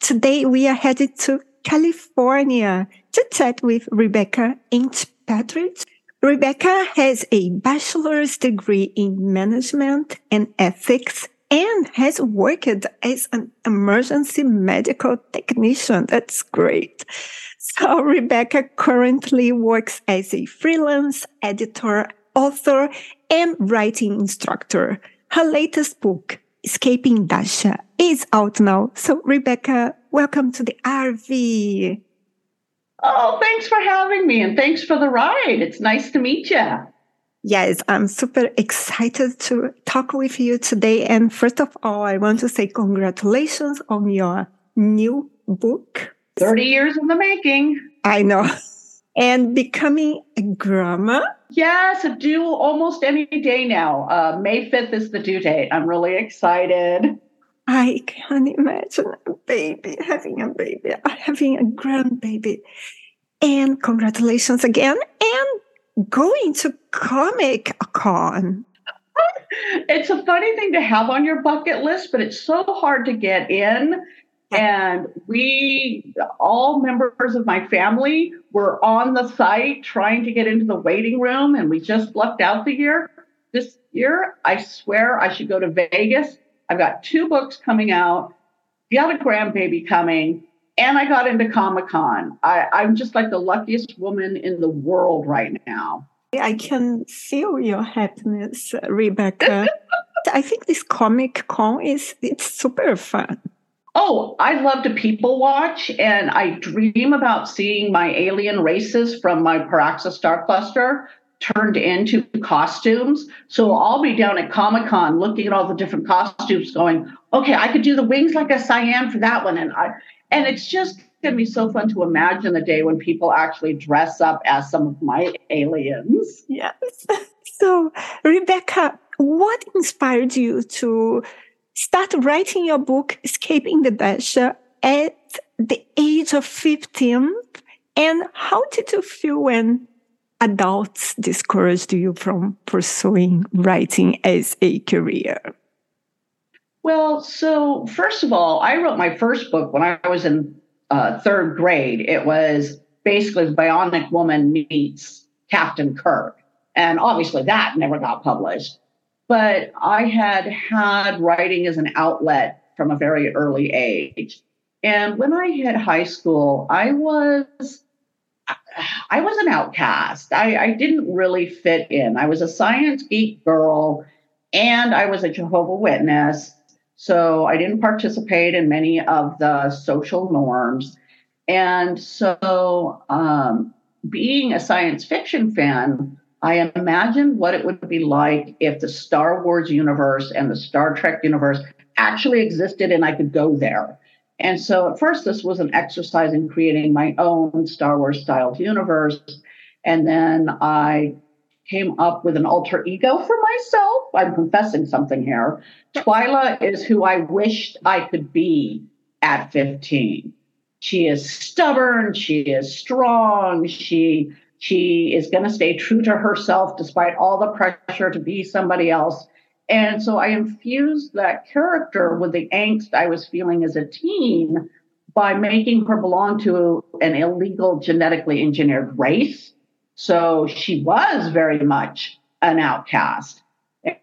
Today we are headed to California to chat with Rebecca Inch-Partridge. Rebecca has a bachelor's degree in management and ethics and has worked as an emergency medical technician. That's great. So Rebecca currently works as a freelance editor, author, and writing instructor. Her latest book, Escaping Dashia, is out now. So, Rebecca, welcome to the RV. Oh, thanks for having me and thanks for the ride. It's nice to meet you. Yes, I'm super excited to talk with you today. And first of all, I want to say congratulations on your new book. 30 years in the making. I know. And becoming a grandma. Yes, a due almost any day now. Uh, May 5th is the due date. I'm really excited. I can't imagine a baby, having a baby, having a grandbaby. And congratulations again. And going to Comic Con. it's a funny thing to have on your bucket list, but it's so hard to get in. And we, all members of my family, were on the site trying to get into the waiting room, and we just lucked out the year. This year, I swear I should go to Vegas. I've got two books coming out, got a grandbaby coming, and I got into Comic Con. I'm just like the luckiest woman in the world right now. I can feel your happiness, Rebecca. I think this Comic Con is it's super fun. Oh, I love to people watch, and I dream about seeing my alien races from my Paraxis star cluster turned into costumes. So I'll be down at Comic Con looking at all the different costumes, going, "Okay, I could do the wings like a cyan for that one," and I, and it's just to be so fun to imagine the day when people actually dress up as some of my aliens. Yes. So, Rebecca, what inspired you to start writing your book, Escaping the Dashia, at the age of 15? And how did you feel when adults discouraged you from pursuing writing as a career? Well, so first of all, I wrote my first book when I was in uh, third grade. It was basically Bionic Woman meets Captain Kirk. And obviously that never got published but I had had writing as an outlet from a very early age. And when I hit high school, I was I was an outcast. I, I didn't really fit in. I was a science geek girl and I was a Jehovah Witness. So I didn't participate in many of the social norms. And so um, being a science fiction fan, I imagined what it would be like if the Star Wars universe and the Star Trek universe actually existed and I could go there. And so at first, this was an exercise in creating my own Star Wars styled universe. And then I came up with an alter ego for myself. I'm confessing something here. Twyla is who I wished I could be at 15. She is stubborn, she is strong, she she is going to stay true to herself despite all the pressure to be somebody else. And so I infused that character with the angst I was feeling as a teen by making her belong to an illegal genetically engineered race. So she was very much an outcast.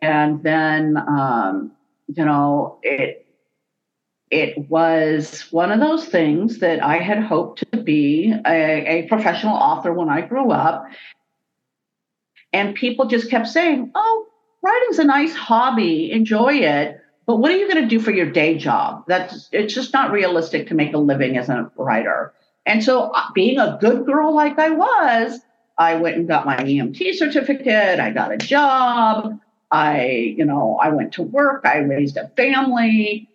And then um, you know, it it was one of those things that I had hoped to be a, a professional author when I grew up. And people just kept saying, oh, writing's a nice hobby, enjoy it. But what are you going to do for your day job? That's it's just not realistic to make a living as a writer. And so, uh, being a good girl like I was, I went and got my EMT certificate. I got a job. I, you know, I went to work. I raised a family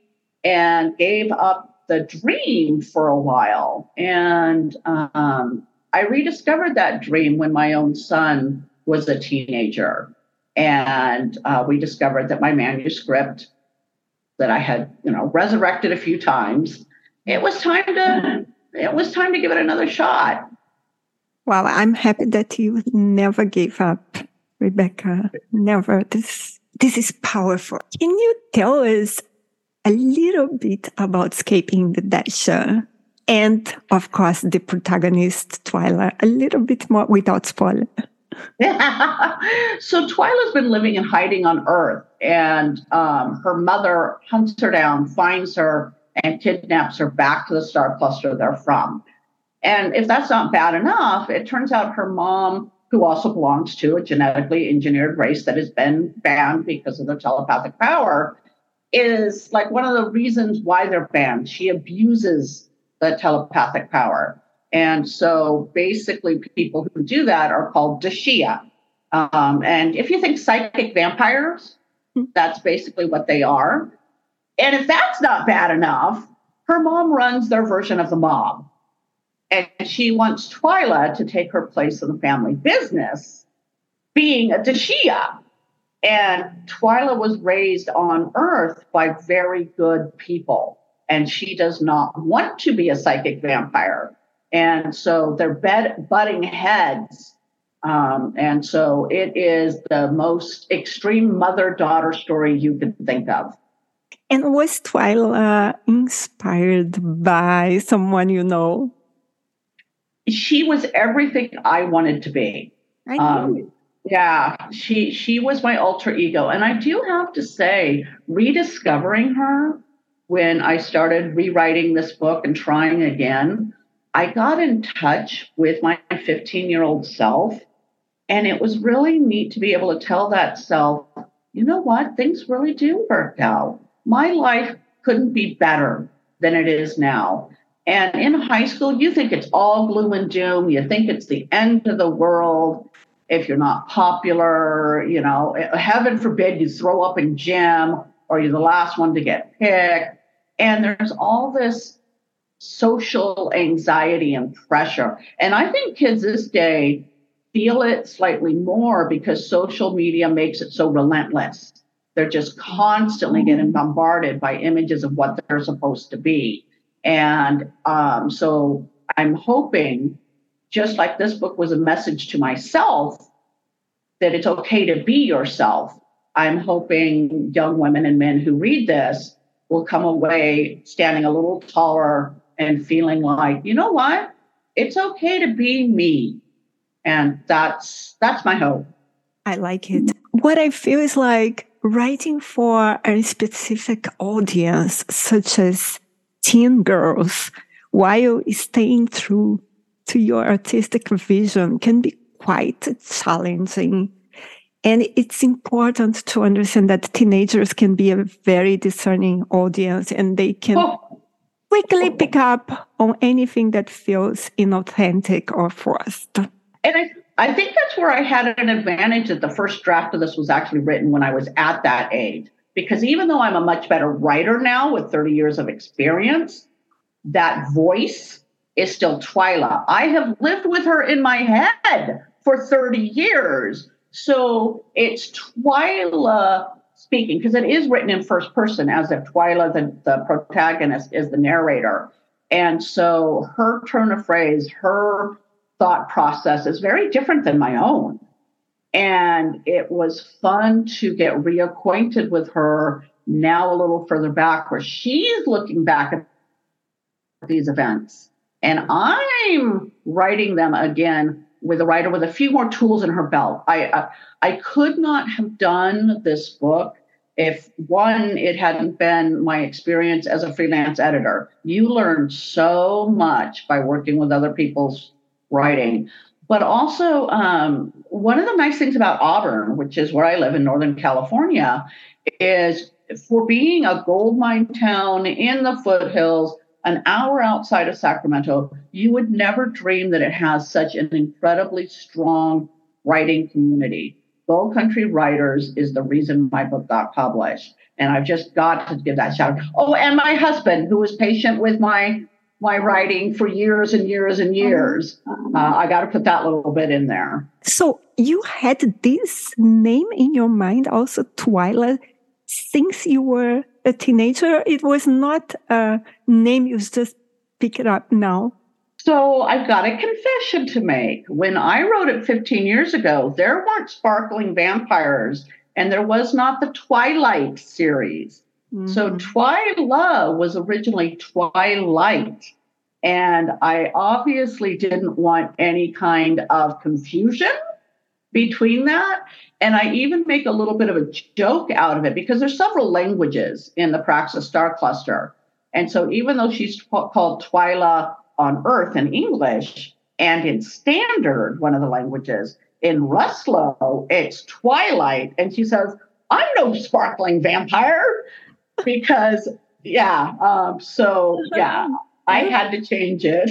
and gave up the dream for a while. And um, I rediscovered that dream when my own son was a teenager. And uh, we discovered that my manuscript that I had, you know, resurrected a few times, it was time to it was time to give it another shot. Well, I'm happy that you never gave up, Rebecca. Never. This this is powerful. Can you tell us a little bit about escaping the Dashia? And of course, the protagonist, Twyla, a little bit more without spoiler. so Twyla's been living and hiding on Earth, and um, her mother hunts her down, finds her, and kidnaps her back to the star cluster they're from. And if that's not bad enough, it turns out her mom, who also belongs to a genetically engineered race that has been banned because of their telepathic power, is like one of the reasons why they're banned. She abuses the telepathic power. And so basically, people who do that are called Dashia. Um, and if you think psychic vampires, that's basically what they are. And if that's not bad enough, her mom runs their version of the mob. And she wants Twyla to take her place in the family business, being a Dashia. And Twyla was raised on Earth by very good people. And she does not want to be a psychic vampire. And so they're bed, butting heads. Um, and so it is the most extreme mother daughter story you could think of. And was Twyla inspired by someone you know? She was everything I wanted to be. I know. Um, yeah, she she was my alter ego, and I do have to say, rediscovering her when I started rewriting this book and trying again, I got in touch with my 15 year old self. And it was really neat to be able to tell that self, you know what? Things really do work out. My life couldn't be better than it is now. And in high school, you think it's all gloom and doom. You think it's the end of the world if you're not popular. You know, heaven forbid you throw up in gym or you're the last one to get picked. And there's all this social anxiety and pressure. And I think kids this day feel it slightly more because social media makes it so relentless. They're just constantly getting bombarded by images of what they're supposed to be. And um, so I'm hoping, just like this book was a message to myself, that it's okay to be yourself. I'm hoping young women and men who read this will come away standing a little taller and feeling like, you know what? It's okay to be me. And that's that's my hope. I like it. What I feel is like writing for a specific audience, such as teen girls, while staying true to your artistic vision can be quite challenging. And it's important to understand that teenagers can be a very discerning audience and they can oh quickly pick up on anything that feels inauthentic or forced. And I, I think that's where I had an advantage that the first draft of this was actually written when I was at that age. Because even though I'm a much better writer now with 30 years of experience, that voice is still Twyla. I have lived with her in my head for 30 years. So it's Twyla speaking because it is written in first person as if Twyla, the, the protagonist, is the narrator. And so her turn of phrase, her thought process is very different than my own. And it was fun to get reacquainted with her now a little further back, where she's looking back at these events. And I'm writing them again with a writer with a few more tools in her belt. I, I, I could not have done this book if one, it hadn't been my experience as a freelance editor. You learn so much by working with other people's writing. But also, um, one of the nice things about Auburn, which is where I live in Northern California, is for being a gold mine town in the foothills, an hour outside of Sacramento, you would never dream that it has such an incredibly strong writing community. Gold Country Writers is the reason my book got published. And I've just got to give that shout out. Oh, and my husband, who was patient with my my writing for years and years and years. Uh, I got to put that little bit in there. So you had this name in your mind also, Twyla, since you were a teenager. It was not a name you just pick it up now. So I've got a confession to make. When I wrote it 15 years ago, there weren't sparkling vampires and there was not the Twilight series. Mm-hmm. So Twyla was originally Twilight. And I obviously didn't want any kind of confusion between that. And I even make a little bit of a joke out of it because there's several languages in the Praxis star cluster. And so even though she's called Twyla on Earth in English and in Standard, one of the languages, in Ruslo, it's Twilight. And she says, I'm no sparkling vampire because, yeah. Um, so, yeah, I had to change it.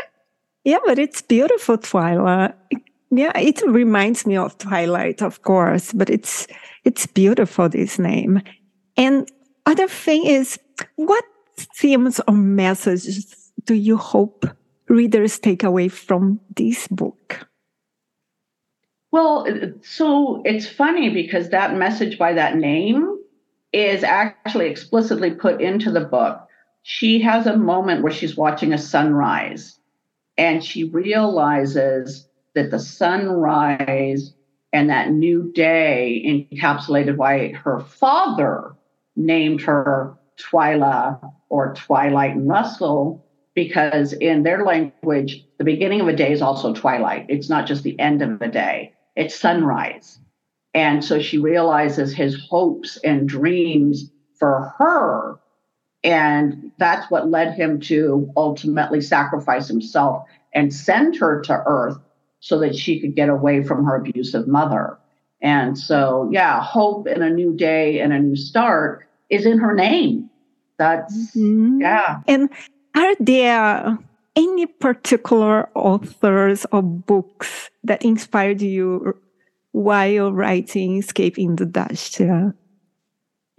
yeah, but it's beautiful, Twyla. Yeah, it reminds me of Twilight, of course, but it's it's beautiful this name. And other thing is, what themes or messages do you hope readers take away from this book? Well, so it's funny because that message by that name is actually explicitly put into the book. She has a moment where she's watching a sunrise and she realizes that the sunrise and that new day encapsulated why her father named her Twyla or Twilight and Russell because in their language, the beginning of a day is also twilight. It's not just the end of a day, it's sunrise. And so she realizes his hopes and dreams for her. And that's what led him to ultimately sacrifice himself and send her to Earth so that she could get away from her abusive mother. And so, yeah, hope in a new day and a new start is in her name. That's, mm-hmm. yeah. And are there any particular authors or books that inspired you while writing Escaping the Dashia? Yeah.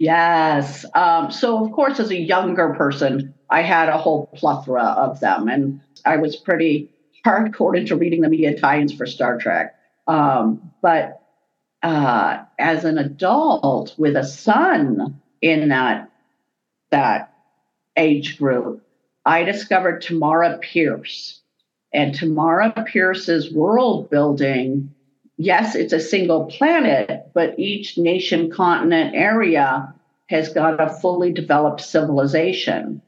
Yes. Um, so, of course, as a younger person, I had a whole plethora of them, and I was pretty hardcore into reading the media tie-ins for Star Trek. Um, but uh, as an adult with a son in that that age group, I discovered Tamora Pierce. And Tamora Pierce's world building, yes, it's a single planet, but each nation, continent, area has got a fully developed civilization.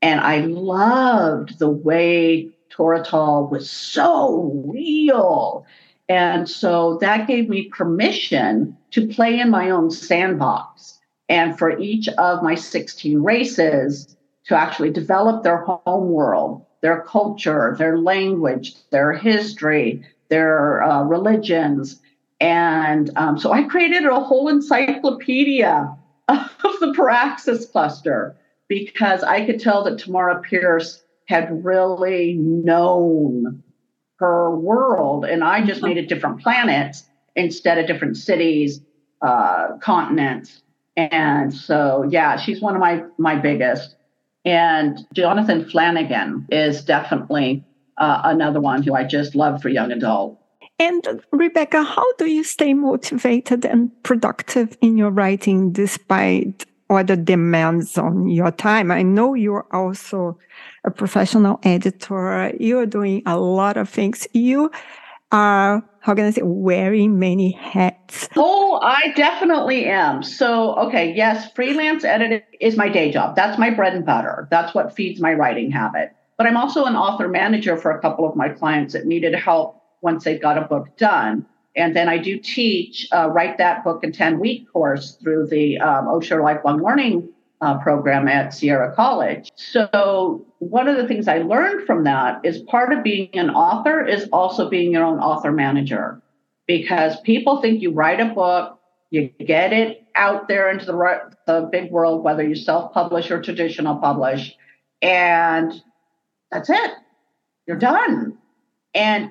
And I loved the way Tortall was so real. And so that gave me permission to play in my own sandbox. And for each of my 16 races, to actually develop their home world, their culture, their language, their history, their uh, religions. And um, so I created a whole encyclopedia of the Paraxis cluster because I could tell that Tamora Pierce had really known her world. And I just it different planets instead of different cities, uh, continents. And so, yeah, she's one of my, my biggest. And Jonathan Flanagan is definitely uh, another one who I just love for young adult. And Rebecca, how do you stay motivated and productive in your writing despite other demands on your time? I know you're also a professional editor. You're doing a lot of things. You are how can I say, wearing many hats? Oh, I definitely am. So, okay, yes, freelance editing is my day job. That's my bread and butter. That's what feeds my writing habit. But I'm also an author manager for a couple of my clients that needed help once they got a book done. And then I do teach, uh, write that book in 10 week course through the um, Osher Lifelong Learning uh, program at Sierra College. So one of the things I learned from that is part of being an author is also being your own author manager because people think you write a book, you get it out there into the, the big world, whether you self publish or traditional publish, and that's it. You're done. And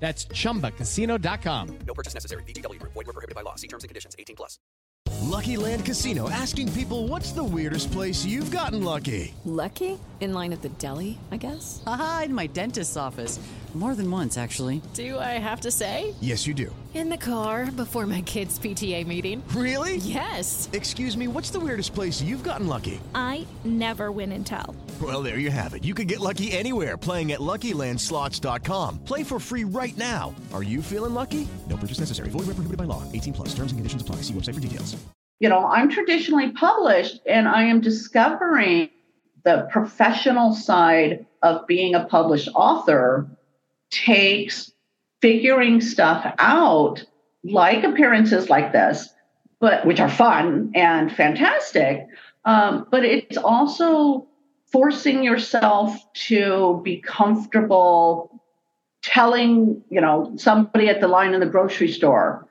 That's chumbacasino.com. No purchase necessary. VGW Group. Void were prohibited by law. See terms and conditions. 18 plus. Lucky Land Casino asking people what's the weirdest place you've gotten lucky? Lucky? In line at the deli, I guess? Aha, in my dentist's office. More than once, actually. Do I have to say? Yes, you do. In the car before my kids' PTA meeting. Really? Yes. Excuse me, what's the weirdest place you've gotten lucky? I never win and tell. Well, there you have it. You can get lucky anywhere playing at LuckyLandSlots.com. Play for free right now. Are you feeling lucky? No purchase necessary. Void where prohibited by law. 18 plus. Terms and conditions apply. See website for details. You know, I'm traditionally published, and I am discovering the professional side of being a published author takes figuring stuff out, like appearances like this, but which are fun and fantastic. Um, but it's also forcing yourself to be comfortable telling, you know, somebody at the line in the grocery store,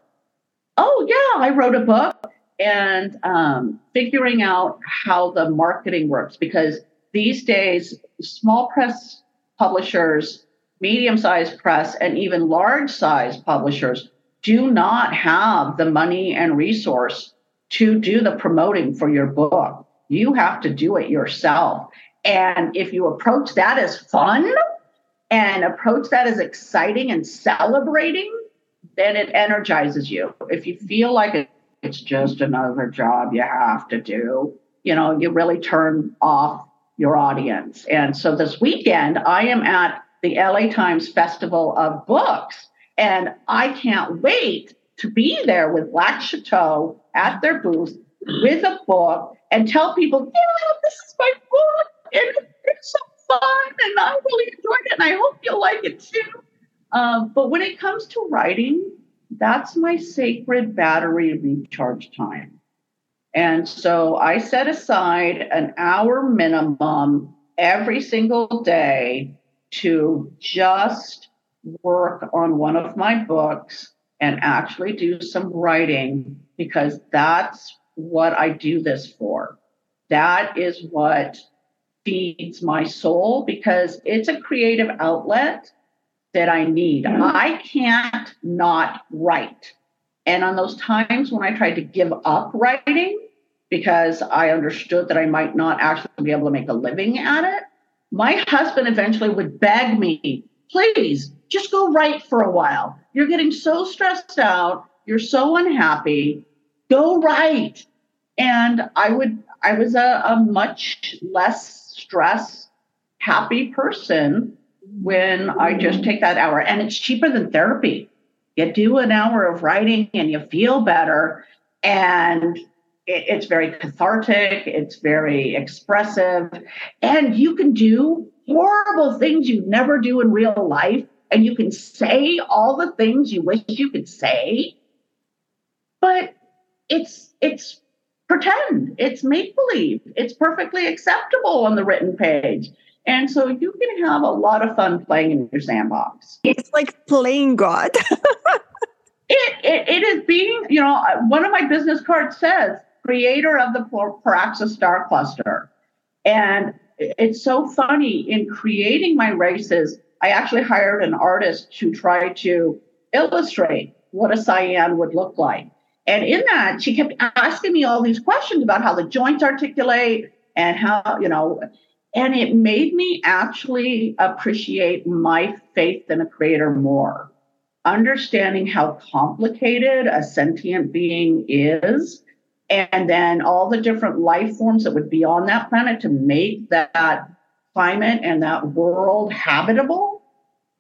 "Oh yeah, I wrote a book," and um, figuring out how the marketing works because these days, small press publishers medium sized press, and even large sized publishers do not have the money and resource to do the promoting for your book. You have to do it yourself. And if you approach that as fun and approach that as exciting and celebrating, then it energizes you. If you feel like it's just another job you have to do, you know, you really turn off your audience. And so this weekend, I am at the LA Times Festival of Books. And I can't wait to be there with Black Chateau at their booth with a book and tell people, yeah, this is my book. And it's so fun. And I really enjoyed it. And I hope you'll like it too. Um, but when it comes to writing, that's my sacred battery recharge time. And so I set aside an hour minimum every single day to just work on one of my books and actually do some writing because that's what I do this for. That is what feeds my soul because it's a creative outlet that I need. I can't not write. And on those times when I tried to give up writing because I understood that I might not actually be able to make a living at it, my husband eventually would beg me, please just go write for a while. You're getting so stressed out. You're so unhappy. Go write. And I would, I was a, a much less stress happy person when I just take that hour. And it's cheaper than therapy. You do an hour of writing and you feel better. And it's very cathartic, it's very expressive, and you can do horrible things you never do in real life, and you can say all the things you wish you could say, but it's it's pretend, it's make believe, it's perfectly acceptable on the written page. And so you can have a lot of fun playing in your sandbox. It's like playing God. it, it, it is being, you know, one of my business cards says creator of the Paraxis star cluster. And it's so funny in creating my races, I actually hired an artist to try to illustrate what a cyan would look like. And in that, she kept asking me all these questions about how the joints articulate and how, you know, and it made me actually appreciate my faith in a creator more. Understanding how complicated a sentient being is and then all the different life forms that would be on that planet to make that climate and that world habitable,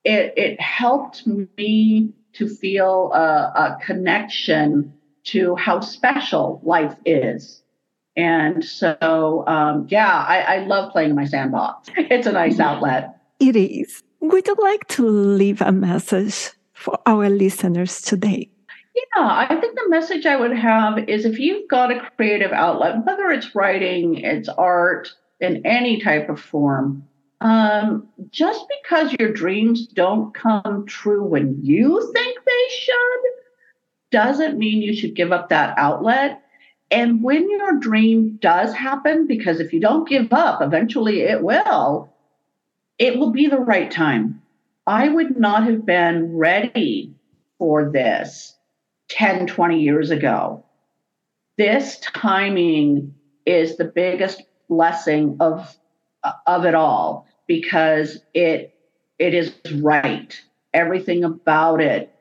it, it helped me to feel a, a connection to how special life is. And so, um, yeah, I, I love playing in my sandbox. It's a nice outlet. It is. Would you like to leave a message for our listeners today? Yeah, I think the message I would have is if you've got a creative outlet, whether it's writing, it's art, in any type of form, um, just because your dreams don't come true when you think they should, doesn't mean you should give up that outlet. And when your dream does happen, because if you don't give up, eventually it will, it will be the right time. I would not have been ready for this 10, 20 years ago. This timing is the biggest blessing of of it all because it it is right. Everything about it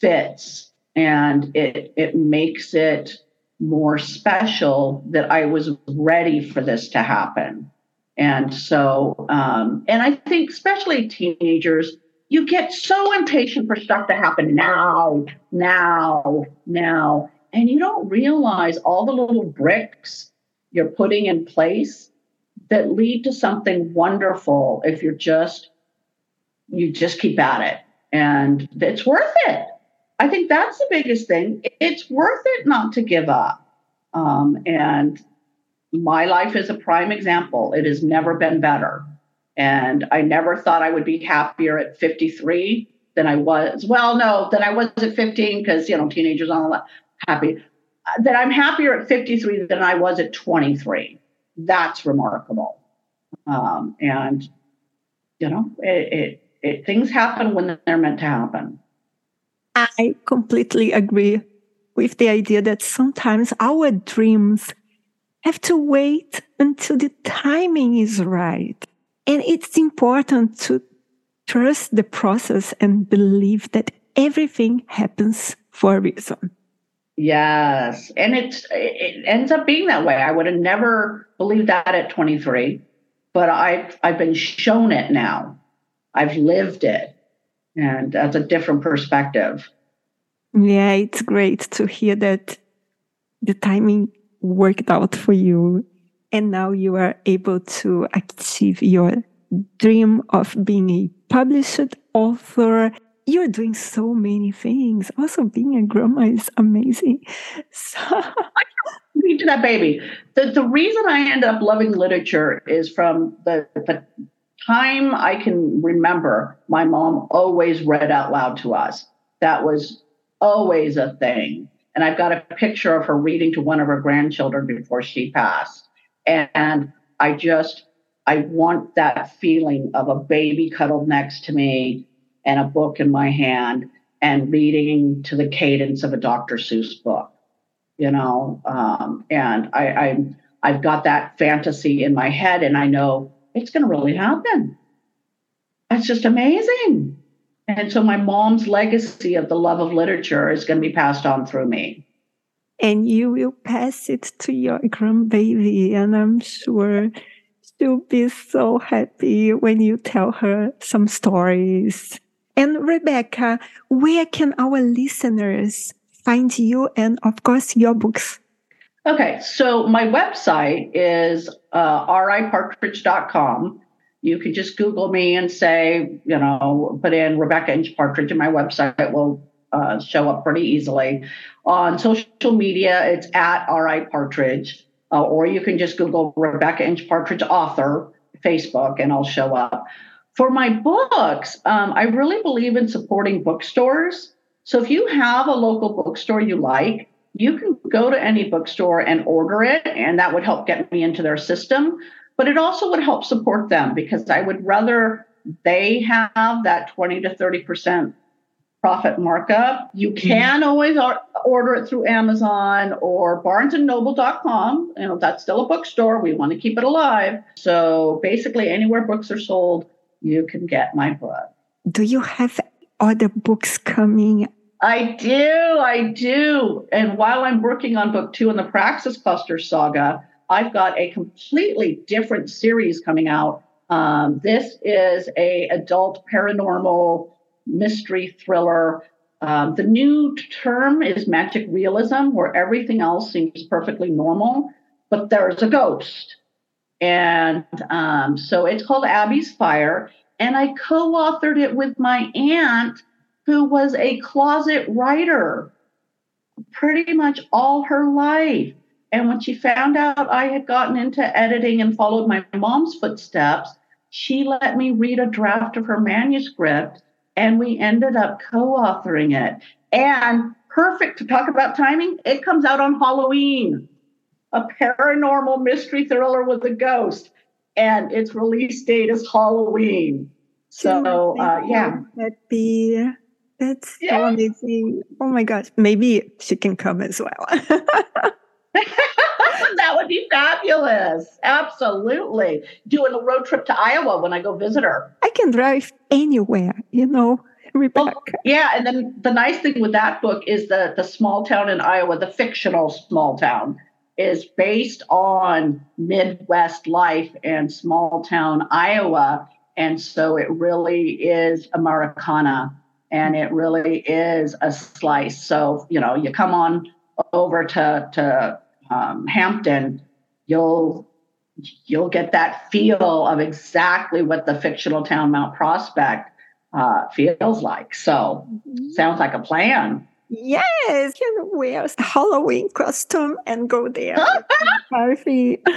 fits and it it makes it more special that I was ready for this to happen. And so, um, and I think especially teenagers, you get so impatient for stuff to happen now, now, now. And you don't realize all the little bricks you're putting in place that lead to something wonderful if you're just, you just keep at it. And it's worth it. I think that's the biggest thing. It's worth it not to give up. Um, and my life is a prime example. It has never been better. And I never thought I would be happier at 53 than I was. Well, no, than I was at 15 because, you know, teenagers aren't happy. That I'm happier at 53 than I was at 23. That's remarkable. Um, and, you know, it, it, it, things happen when they're meant to happen. I completely agree with the idea that sometimes our dreams have to wait until the timing is right. And it's important to trust the process and believe that everything happens for a reason. Yes. And it's it ends up being that way. I would have never believed that at 23, but I've I've been shown it now. I've lived it. And that's a different perspective. Yeah, it's great to hear that the timing worked out for you and now you are able to achieve your dream of being a published author. You're doing so many things. Also being a grandma is amazing. So I can't to that baby. The, the reason i ended up loving literature is from the, the time i can remember my mom always read out loud to us. That was always a thing. And I've got a picture of her reading to one of her grandchildren before she passed. And I just, I want that feeling of a baby cuddled next to me and a book in my hand and reading to the cadence of a Dr. Seuss book, you know. Um, and I, I, I've got that fantasy in my head, and I know it's going to really happen. That's just amazing. And so my mom's legacy of the love of literature is going to be passed on through me. And you will pass it to your grandbaby. And I'm sure she'll be so happy when you tell her some stories. And Rebecca, where can our listeners find you and, of course, your books? Okay, so my website is uh, ripartridge.com you can just Google me and say, you know, put in Rebecca Inch Partridge, and my website will uh, show up pretty easily. On social media, it's at RI Partridge, uh, or you can just Google Rebecca Inch Partridge author, Facebook, and I'll show up. For my books, um, I really believe in supporting bookstores. So if you have a local bookstore you like, you can go to any bookstore and order it, and that would help get me into their system but it also would help support them because I would rather they have that 20 to 30% profit markup. You mm-hmm. can mm-hmm. always order it through Amazon or barnesandnoble.com. You know, that's still a bookstore. We want to keep it alive. So basically anywhere books are sold, you can get my book. Do you have other books coming I do, I do. And while I'm working on book two in the Praxis Cluster saga, I've got a completely different series coming out. Um, this is a adult paranormal mystery thriller. Um, the new term is magic realism, where everything else seems perfectly normal, but there's a ghost. And um, so it's called Abby's Fire. And I co authored it with my aunt, who was a closet writer pretty much all her life. And when she found out I had gotten into editing and followed my mom's footsteps, she let me read a draft of her manuscript and we ended up co authoring it. And perfect to talk about timing, it comes out on Halloween, a paranormal mystery thriller with a ghost. And its release date is Halloween. So, uh, yeah. That'd be, that's so Yeah. amazing. Oh my gosh. Maybe she can come as well. that would be fabulous. Absolutely. Doing a road trip to Iowa when I go visit her. I can drive anywhere, you know, Rebecca. Well, yeah, and then the nice thing with that book is that the small town in Iowa, the fictional small town, is based on Midwest life and small town Iowa. And so it really is Americana and it really is a slice. So, you know, you come on over to, to um, Hampton, you'll you'll get that feel of exactly what the fictional town Mount Prospect uh, feels like. So, sounds like a plan. Yes, can wear a Halloween costume and go there. Party.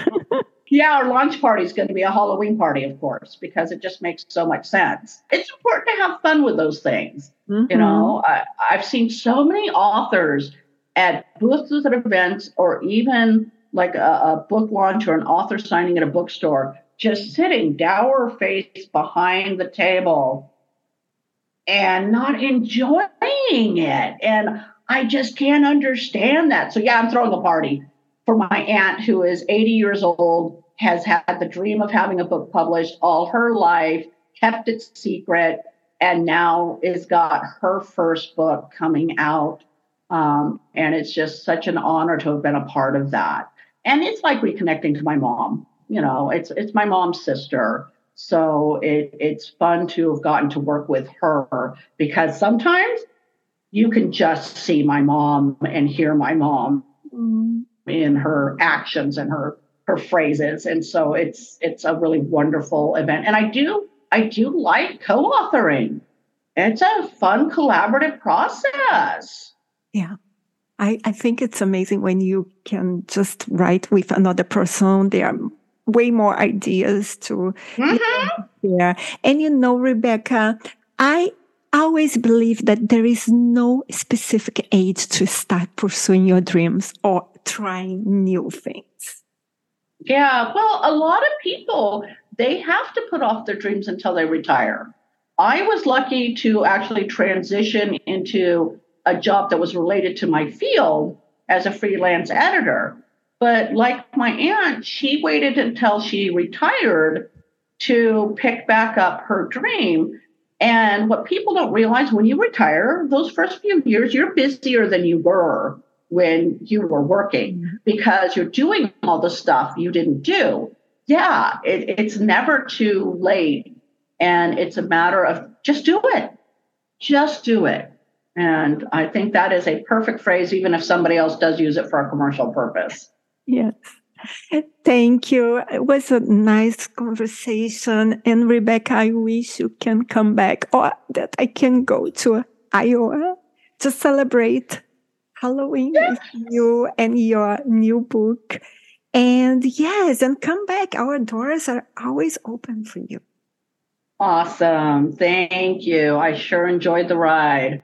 Yeah, our launch party is going to be a Halloween party, of course, because it just makes so much sense. It's important to have fun with those things. You know, I, I've seen so many authors at booths at events or even like a, a book launch or an author signing at a bookstore, just sitting dour faced behind the table and not enjoying it. And I just can't understand that. So, yeah, I'm throwing a party for my aunt who is 80 years old, has had the dream of having a book published all her life, kept it secret, and now is got her first book coming out. Um, and it's just such an honor to have been a part of that. And it's like reconnecting to my mom. You know, it's it's my mom's sister. So it, it's fun to have gotten to work with her because sometimes you can just see my mom and hear my mom in her actions and her her phrases and so it's it's a really wonderful event and i do i do like co-authoring it's a fun collaborative process Yeah. I, I think it's amazing when you can just write with another person. There are way more ideas to mm-hmm. share. And you know, Rebecca, I always believe that there is no specific age to start pursuing your dreams or trying new things. Yeah, well, a lot of people they have to put off their dreams until they retire. I was lucky to actually transition into a job that was related to my field as a freelance editor. But like my aunt, she waited until she retired to pick back up her dream. And what people don't realize when you retire, those first few years, you're busier than you were when you were working because you're doing all the stuff you didn't do. Yeah, it, it's never too late. And it's a matter of just do it. Just do it. And I think that is a perfect phrase, even if somebody else does use it for a commercial purpose. Yes. Thank you. It was a nice conversation. And Rebecca, I wish you can come back or that I can go to Iowa to celebrate Halloween with you and your new book. And yes, and come back. Our doors are always open for you. Awesome. Thank you. I sure enjoyed the ride.